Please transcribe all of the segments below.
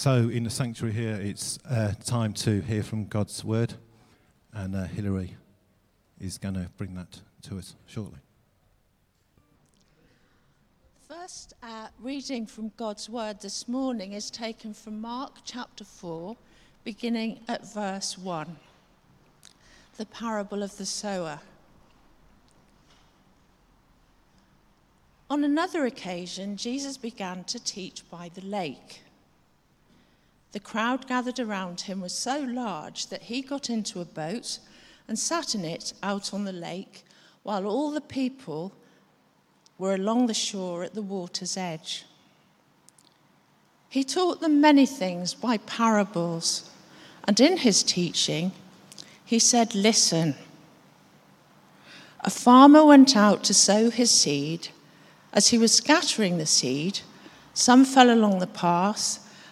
So, in the sanctuary here, it's uh, time to hear from God's word, and uh, Hilary is going to bring that to us shortly. First uh, reading from God's word this morning is taken from Mark chapter 4, beginning at verse 1. The parable of the sower. On another occasion, Jesus began to teach by the lake. The crowd gathered around him was so large that he got into a boat and sat in it out on the lake, while all the people were along the shore at the water's edge. He taught them many things by parables, and in his teaching, he said, Listen. A farmer went out to sow his seed. As he was scattering the seed, some fell along the path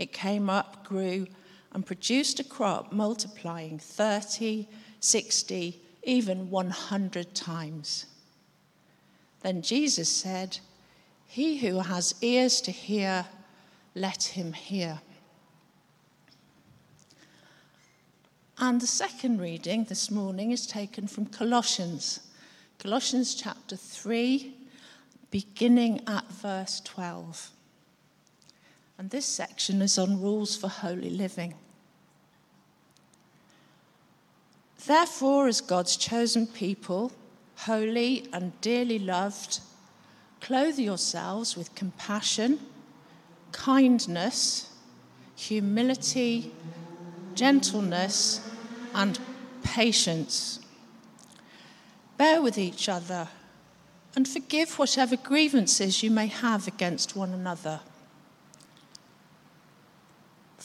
it came up, grew, and produced a crop multiplying 30, 60, even 100 times. Then Jesus said, He who has ears to hear, let him hear. And the second reading this morning is taken from Colossians, Colossians chapter 3, beginning at verse 12. And this section is on rules for holy living. Therefore, as God's chosen people, holy and dearly loved, clothe yourselves with compassion, kindness, humility, gentleness, and patience. Bear with each other and forgive whatever grievances you may have against one another.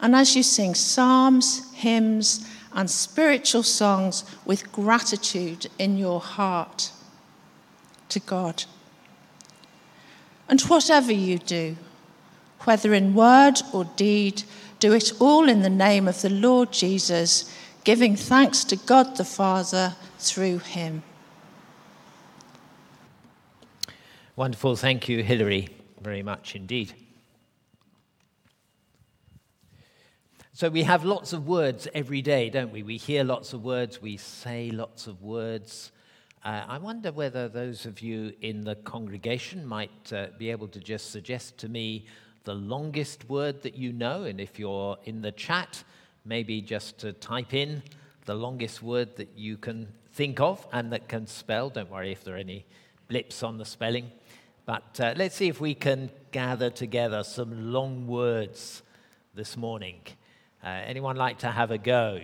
and as you sing psalms, hymns, and spiritual songs with gratitude in your heart to God. And whatever you do, whether in word or deed, do it all in the name of the Lord Jesus, giving thanks to God the Father through him. Wonderful. Thank you, Hilary, very much indeed. So we have lots of words every day, don't we? We hear lots of words, we say lots of words. Uh, I wonder whether those of you in the congregation might uh, be able to just suggest to me the longest word that you know, and if you're in the chat, maybe just to type in the longest word that you can think of and that can spell. Don't worry if there are any blips on the spelling. But uh, let's see if we can gather together some long words this morning. Uh, anyone like to have a go?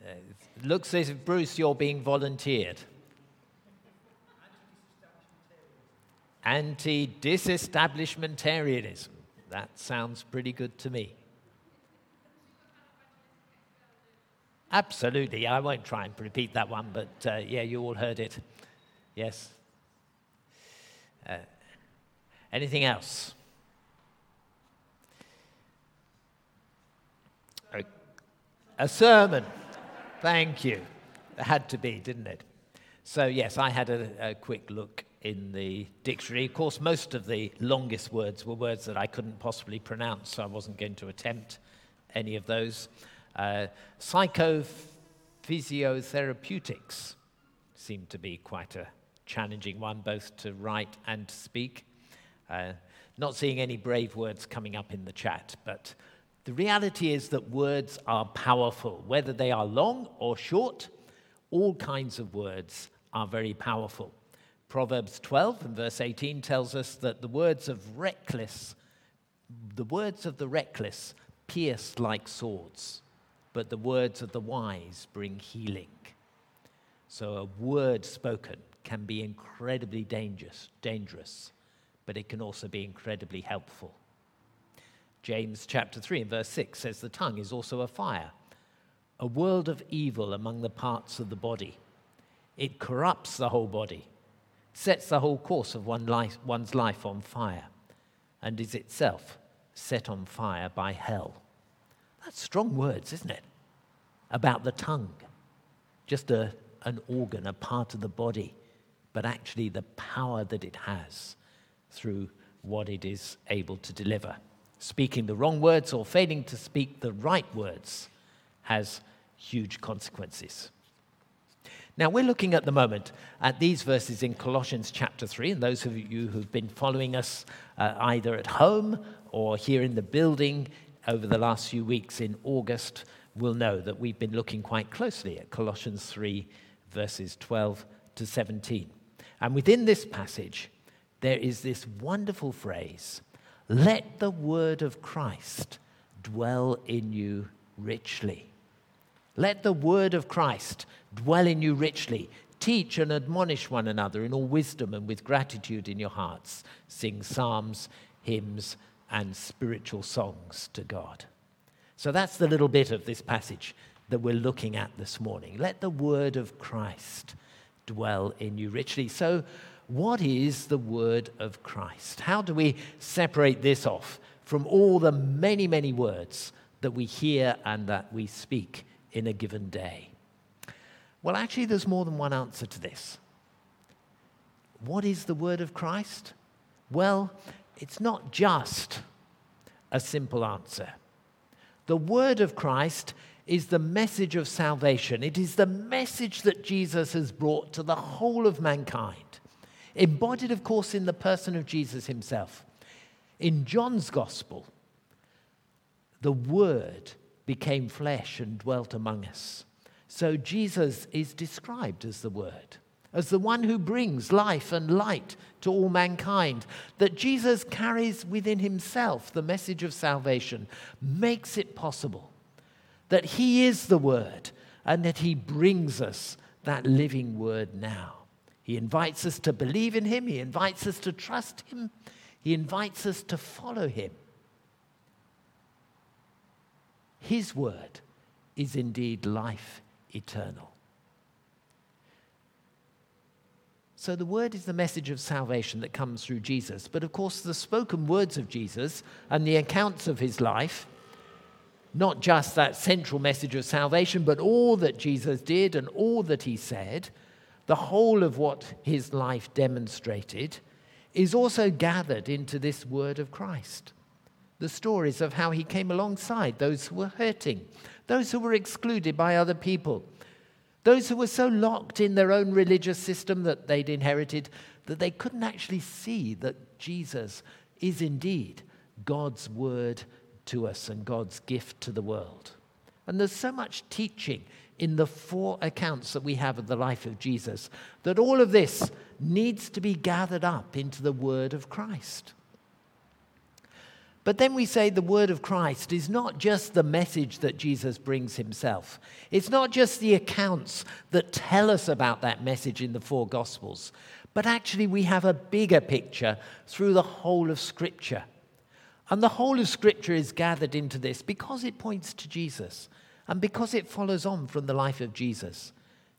Uh, looks as if, Bruce, you're being volunteered. Anti disestablishmentarianism. That sounds pretty good to me. Absolutely. I won't try and repeat that one, but uh, yeah, you all heard it. Yes. Uh, anything else? A sermon. Thank you. It had to be, didn't it? So, yes, I had a, a, quick look in the dictionary. Of course, most of the longest words were words that I couldn't possibly pronounce, so I wasn't going to attempt any of those. Uh, psychophysiotherapeutics seemed to be quite a challenging one, both to write and to speak. Uh, Not seeing any brave words coming up in the chat, but the reality is that words are powerful. Whether they are long or short, all kinds of words are very powerful. Proverbs 12 and verse 18 tells us that the words of reckless, the words of the reckless pierce like swords, but the words of the wise bring healing. So a word spoken can be incredibly dangerous, dangerous, but it can also be incredibly helpful. James chapter 3 and verse 6 says the tongue is also a fire, a world of evil among the parts of the body. It corrupts the whole body, sets the whole course of one life, one's life on fire, and is itself set on fire by hell. That's strong words, isn't it? About the tongue. Just a, an organ, a part of the body, but actually the power that it has through what it is able to deliver. Speaking the wrong words or failing to speak the right words has huge consequences. Now, we're looking at the moment at these verses in Colossians chapter 3, and those of you who've been following us uh, either at home or here in the building over the last few weeks in August will know that we've been looking quite closely at Colossians 3, verses 12 to 17. And within this passage, there is this wonderful phrase let the word of Christ dwell in you richly. Let the word of Christ dwell in you richly. Teach and admonish one another in all wisdom and with gratitude in your hearts. Sing psalms, hymns, and spiritual songs to God. So that's the little bit of this passage that we're looking at this morning. Let the word of Christ dwell in you richly. So, what is the word of Christ? How do we separate this off from all the many, many words that we hear and that we speak in a given day? Well, actually, there's more than one answer to this. What is the word of Christ? Well, it's not just a simple answer. The word of Christ is the message of salvation. It is the message that Jesus has brought to the whole of mankind embodied, of course, in the person of Jesus himself. In John's gospel, the Word became flesh and dwelt among us. So Jesus is described as the Word, as the one who brings life and light to all mankind. That Jesus carries within himself the message of salvation makes it possible that he is the Word and that he brings us that living Word now. He invites us to believe in Him, He invites us to trust Him, He invites us to follow Him. His word is indeed life eternal. So, the word is the message of salvation that comes through Jesus. But of course, the spoken words of Jesus and the accounts of his life, not just that central message of salvation, but all that Jesus did and all that he said, the whole of what his life demonstrated is also gathered into this word of Christ. The stories of how he came alongside those who were hurting, those who were excluded by other people, those who were so locked in their own religious system that they'd inherited that they couldn't actually see that Jesus is indeed God's word to us and God's gift to the world. And there's so much teaching in the four accounts that we have of the life of Jesus, that all of this needs to be gathered up into the word of Christ. But then we say the word of Christ is not just the message that Jesus brings himself. It's not just the accounts that tell us about that message in the four gospels, but actually we have a bigger picture through the whole of Scripture. And the whole of Scripture is gathered into this because it points to Jesus and because it follows on from the life of Jesus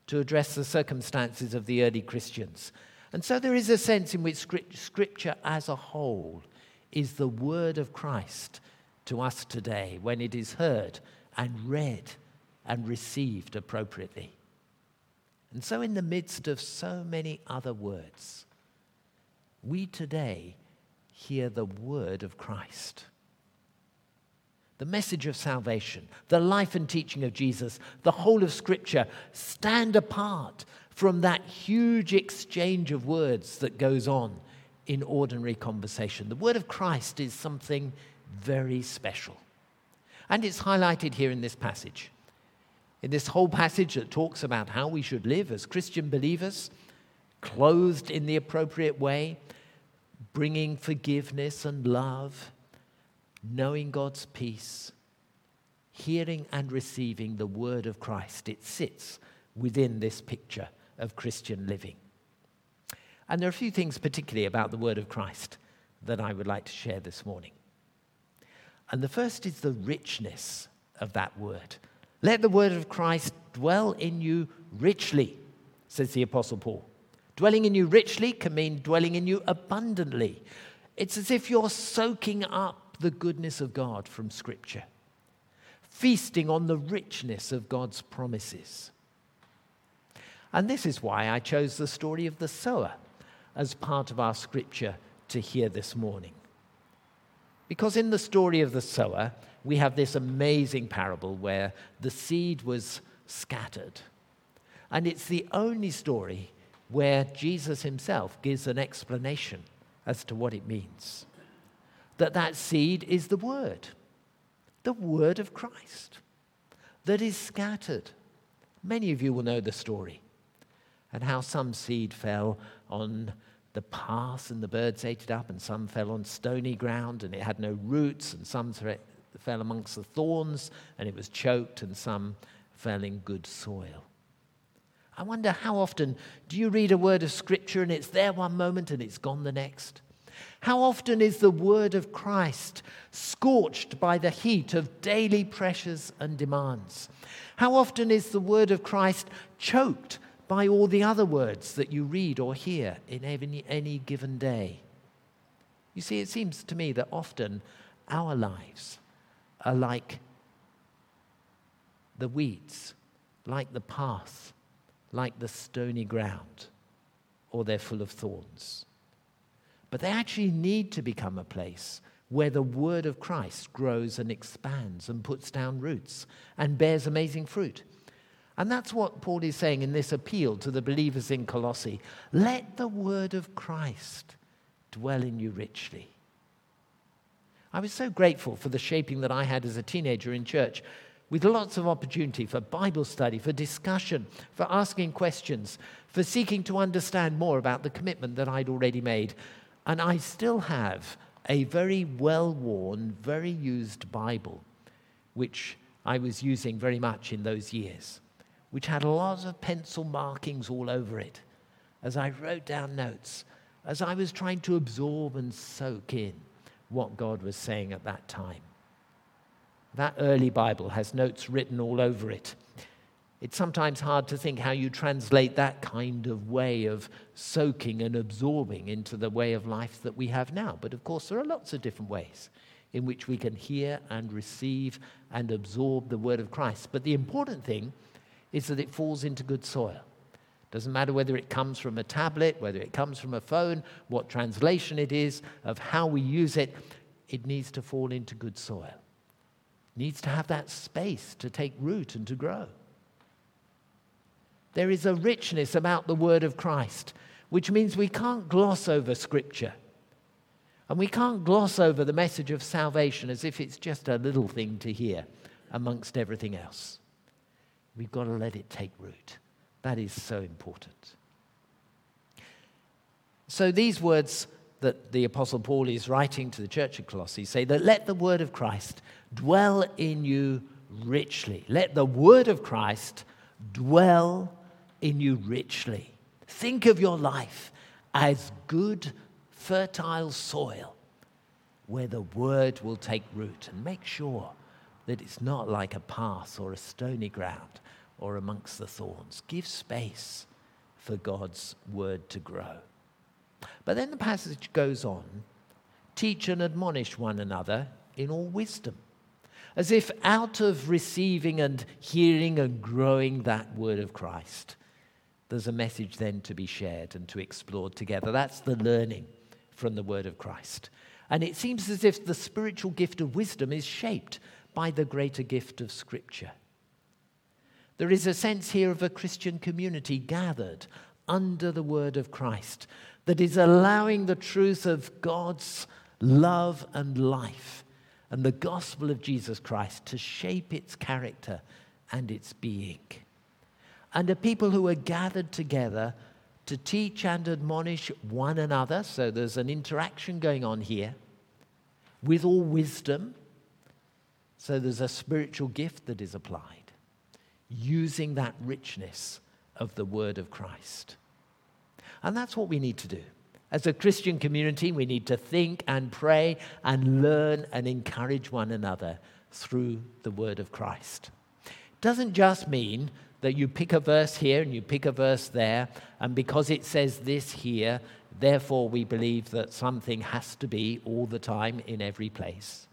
to address the circumstances of the early Christians. And so there is a sense in which Scripture as a whole is the word of Christ to us today when it is heard and read and received appropriately. And so, in the midst of so many other words, we today hear the word of Christ the message of salvation, the life and teaching of Jesus, the whole of Scripture stand apart from that huge exchange of words that goes on in ordinary conversation. The word of Christ is something very special. And it's highlighted here in this passage. In this whole passage that talks about how we should live as Christian believers, clothed in the appropriate way, bringing forgiveness and love, knowing God's peace, hearing and receiving the word of Christ. It sits within this picture of Christian living. And there are a few things, particularly about the word of Christ, that I would like to share this morning. And the first is the richness of that word. Let the word of Christ dwell in you richly, says the Apostle Paul. Dwelling in you richly can mean dwelling in you abundantly. It's as if you're soaking the goodness of God from Scripture, feasting on the richness of God's promises. And this is why I chose the story of the sower as part of our Scripture to hear this morning. Because in the story of the sower, we have this amazing parable where the seed was scattered. And it's the only story where Jesus himself gives an explanation as to what it means. That that seed is the word, the word of Christ, that is scattered. Many of you will know the story and how some seed fell on the path and the birds ate it up, and some fell on stony ground and it had no roots, and some fell amongst the thorns and it was choked, and some fell in good soil. I wonder how often do you read a word of scripture and it's there one moment and it's gone the next? How often is the word of Christ scorched by the heat of daily pressures and demands? How often is the word of Christ choked by all the other words that you read or hear in any, any given day. You see, it seems to me that often our lives are like the weeds, like the path, like the stony ground, or they're full of thorns. But they actually need to become a place where the word of Christ grows and expands and puts down roots and bears amazing fruit. And that's what Paul is saying in this appeal to the believers in Colossae. Let the word of Christ dwell in you richly. I was so grateful for the shaping that I had as a teenager in church, with lots of opportunity for Bible study, for discussion, for asking questions, for seeking to understand more about the commitment that I'd already made. And I still have a very well worn, very used Bible, which I was using very much in those years which had lots of pencil markings all over it as I wrote down notes, as I was trying to absorb and soak in what God was saying at that time. That early Bible has notes written all over it. It's sometimes hard to think how you translate that kind of way of soaking and absorbing into the way of life that we have now. But of course, there are lots of different ways in which we can hear and receive and absorb the word of Christ. But the important thing is that it falls into good soil. Doesn't matter whether it comes from a tablet, whether it comes from a phone, what translation it is, of how we use it, it needs to fall into good soil. It needs to have that space to take root and to grow. There is a richness about the word of Christ, which means we can't gloss over Scripture. And we can't gloss over the message of salvation as if it's just a little thing to hear amongst everything else. We've got to let it take root. That is so important. So, these words that the Apostle Paul is writing to the church at Colossae say that let the word of Christ dwell in you richly. Let the word of Christ dwell in you richly. Think of your life as good, fertile soil where the word will take root and make sure that it's not like a path or a stony ground or amongst the thorns. Give space for God's word to grow. But then the passage goes on teach and admonish one another in all wisdom. As if out of receiving and hearing and growing that word of Christ, there's a message then to be shared and to explore together. That's the learning from the word of Christ. And it seems as if the spiritual gift of wisdom is shaped by the greater gift of Scripture. There is a sense here of a Christian community gathered under the word of Christ that is allowing the truth of God's love and life and the gospel of Jesus Christ to shape its character and its being. And a people who are gathered together to teach and admonish one another. So there's an interaction going on here with all wisdom. So there's a spiritual gift that is applied, using that richness of the word of Christ. And that's what we need to do. As a Christian community, we need to think and pray and learn and encourage one another through the word of Christ. It doesn't just mean that you pick a verse here and you pick a verse there, and because it says this here, therefore we believe that something has to be all the time in every place.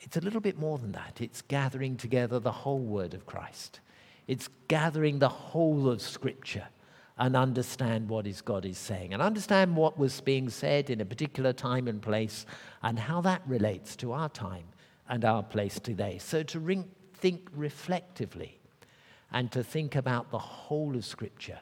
It's a little bit more than that. It's gathering together the whole word of Christ, it's gathering the whole of Scripture and understand what is God is saying and understand what was being said in a particular time and place and how that relates to our time and our place today. So to ring, think reflectively and to think about the whole of Scripture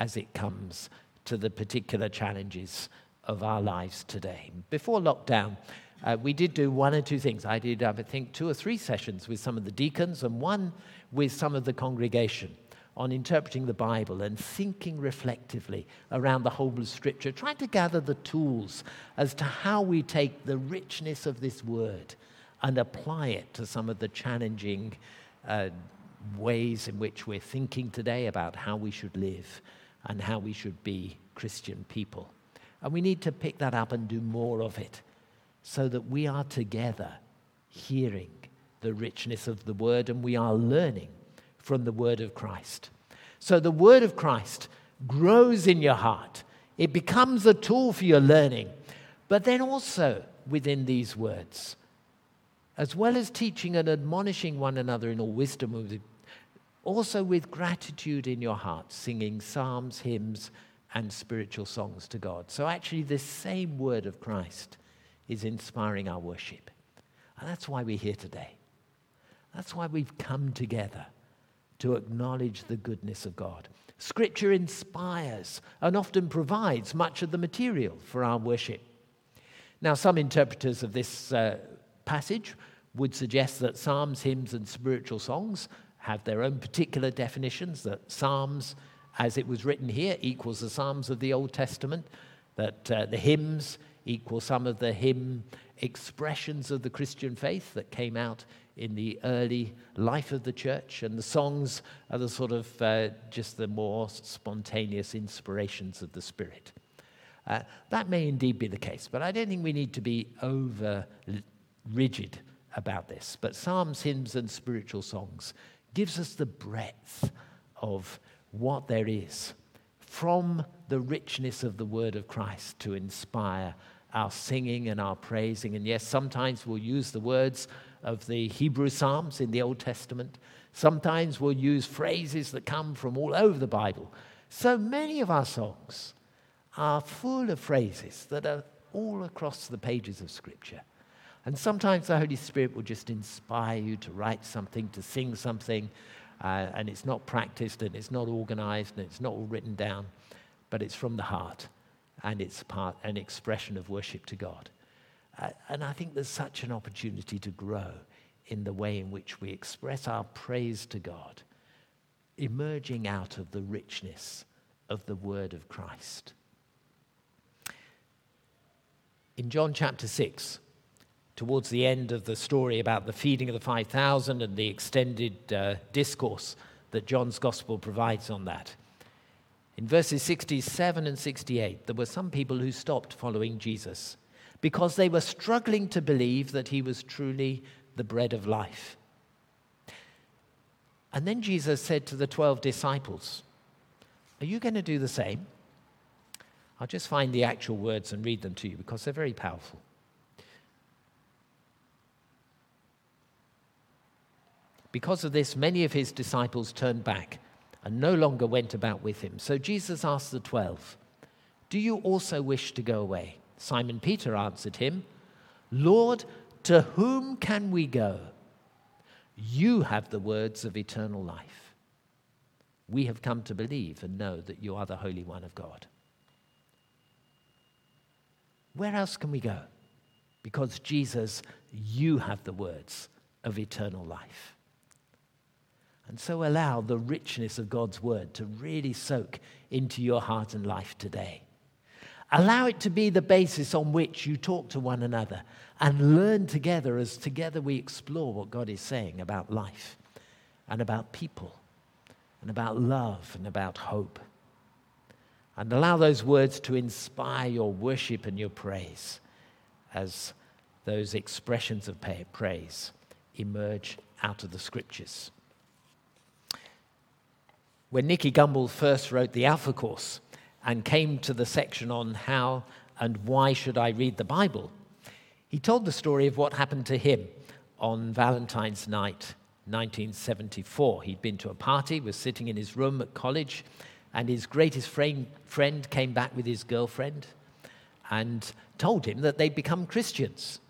as it comes to the particular challenges of our lives today. Before lockdown, uh, we did do one or two things. I did, I think, two or three sessions with some of the deacons and one with some of the congregation on interpreting the Bible and thinking reflectively around the whole of Scripture, trying to gather the tools as to how we take the richness of this word and apply it to some of the challenging uh, ways in which we're thinking today about how we should live and how we should be Christian people. And we need to pick that up and do more of it so that we are together hearing the richness of the word and we are learning from the word of Christ. So the word of Christ grows in your heart, it becomes a tool for your learning, but then also within these words. As well as teaching and admonishing one another in all wisdom also with gratitude in your heart, singing psalms, hymns, and spiritual songs to God. So, actually, this same word of Christ is inspiring our worship. And that's why we're here today. That's why we've come together to acknowledge the goodness of God. Scripture inspires and often provides much of the material for our worship. Now, some interpreters of this uh, passage would suggest that psalms, hymns, and spiritual songs have their own particular definitions, that Psalms, as it was written here, equals the Psalms of the Old Testament, that uh, the hymns equal some of the hymn expressions of the Christian faith that came out in the early life of the church, and the songs are the sort of uh, just the more spontaneous inspirations of the Spirit. Uh, that may indeed be the case, but I don't think we need to be over rigid about this. But psalms, hymns, and spiritual songs gives us the breadth of what there is from the richness of the word of Christ to inspire our singing and our praising. And yes, sometimes we'll use the words of the Hebrew Psalms in the Old Testament. Sometimes we'll use phrases that come from all over the Bible. So many of our songs are full of phrases that are all across the pages of Scripture. And sometimes the Holy Spirit will just inspire you to write something, to sing something, uh, and it's not practiced and it's not organized and it's not all written down, but it's from the heart and it's part an expression of worship to God. Uh, and I think there's such an opportunity to grow in the way in which we express our praise to God, emerging out of the richness of the word of Christ. In John chapter 6, towards the end of the story about the feeding of the 5,000 and the extended uh, discourse that John's gospel provides on that. In verses 67 and 68, there were some people who stopped following Jesus because they were struggling to believe that he was truly the bread of life. And then Jesus said to the 12 disciples, Are you going to do the same? I'll just find the actual words and read them to you because they're very powerful. Because of this, many of his disciples turned back and no longer went about with him. So Jesus asked the twelve, Do you also wish to go away? Simon Peter answered him, Lord, to whom can we go? You have the words of eternal life. We have come to believe and know that you are the Holy One of God. Where else can we go? Because Jesus, you have the words of eternal life. And so allow the richness of God's word to really soak into your heart and life today. Allow it to be the basis on which you talk to one another and learn together as together we explore what God is saying about life and about people and about love and about hope. And allow those words to inspire your worship and your praise as those expressions of praise emerge out of the scriptures. When Nicky Gumbel first wrote the Alpha Course and came to the section on how and why should I read the Bible, he told the story of what happened to him on Valentine's night 1974. He'd been to a party, was sitting in his room at college, and his greatest friend, came back with his girlfriend and told him that they'd become Christians.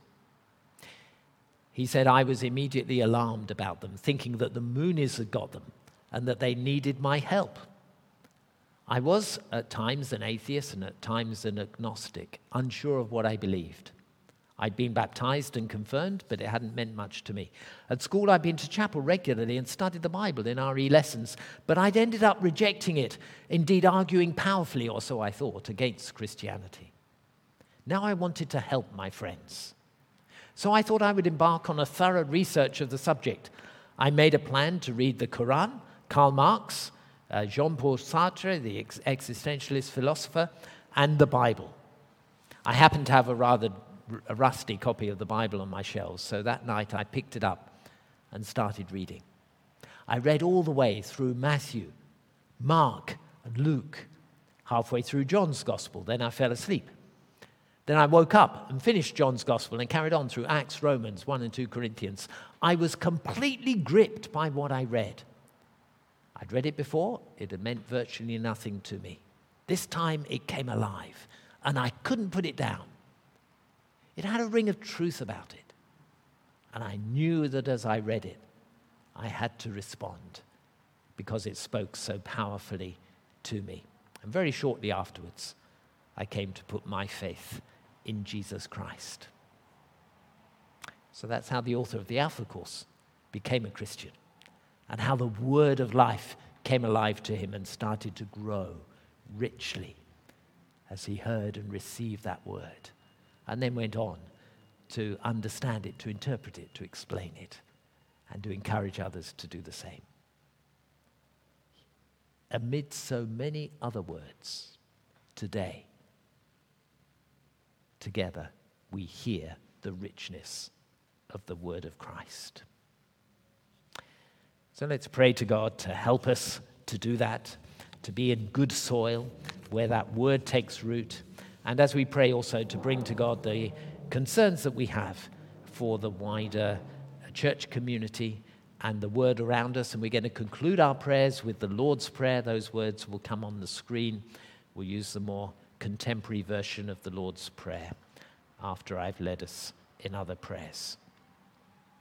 He said, I was immediately alarmed about them, thinking that the Moonies had got them and that they needed my help. I was at times an atheist and at times an agnostic, unsure of what I believed. I'd been baptized and confirmed, but it hadn't meant much to me. At school, I'd been to chapel regularly and studied the Bible in RE lessons, but I'd ended up rejecting it, indeed arguing powerfully, or so I thought, against Christianity. Now I wanted to help my friends. So I thought I would embark on a thorough research of the subject. I made a plan to read the Quran, Karl Marx, uh, Jean Paul Sartre, the ex- existentialist philosopher, and the Bible. I happened to have a rather rusty copy of the Bible on my shelves, so that night I picked it up and started reading. I read all the way through Matthew, Mark, and Luke, halfway through John's Gospel, then I fell asleep. Then I woke up and finished John's Gospel and carried on through Acts, Romans, 1 and 2 Corinthians. I was completely gripped by what I read. I'd read it before, it had meant virtually nothing to me. This time it came alive, and I couldn't put it down. It had a ring of truth about it. And I knew that as I read it, I had to respond because it spoke so powerfully to me. And very shortly afterwards, I came to put my faith in Jesus Christ. So that's how the author of the Alpha Course became a Christian, and how the word of life came alive to him and started to grow richly as he heard and received that word, and then went on to understand it, to interpret it, to explain it, and to encourage others to do the same. Amid so many other words, today, together we hear the richness of the word of Christ. So let's pray to God to help us to do that, to be in good soil where that word takes root. And as we pray, also to bring to God the concerns that we have for the wider church community and the word around us. And we're going to conclude our prayers with the Lord's Prayer. Those words will come on the screen. We'll use the more contemporary version of the Lord's Prayer after I've led us in other prayers.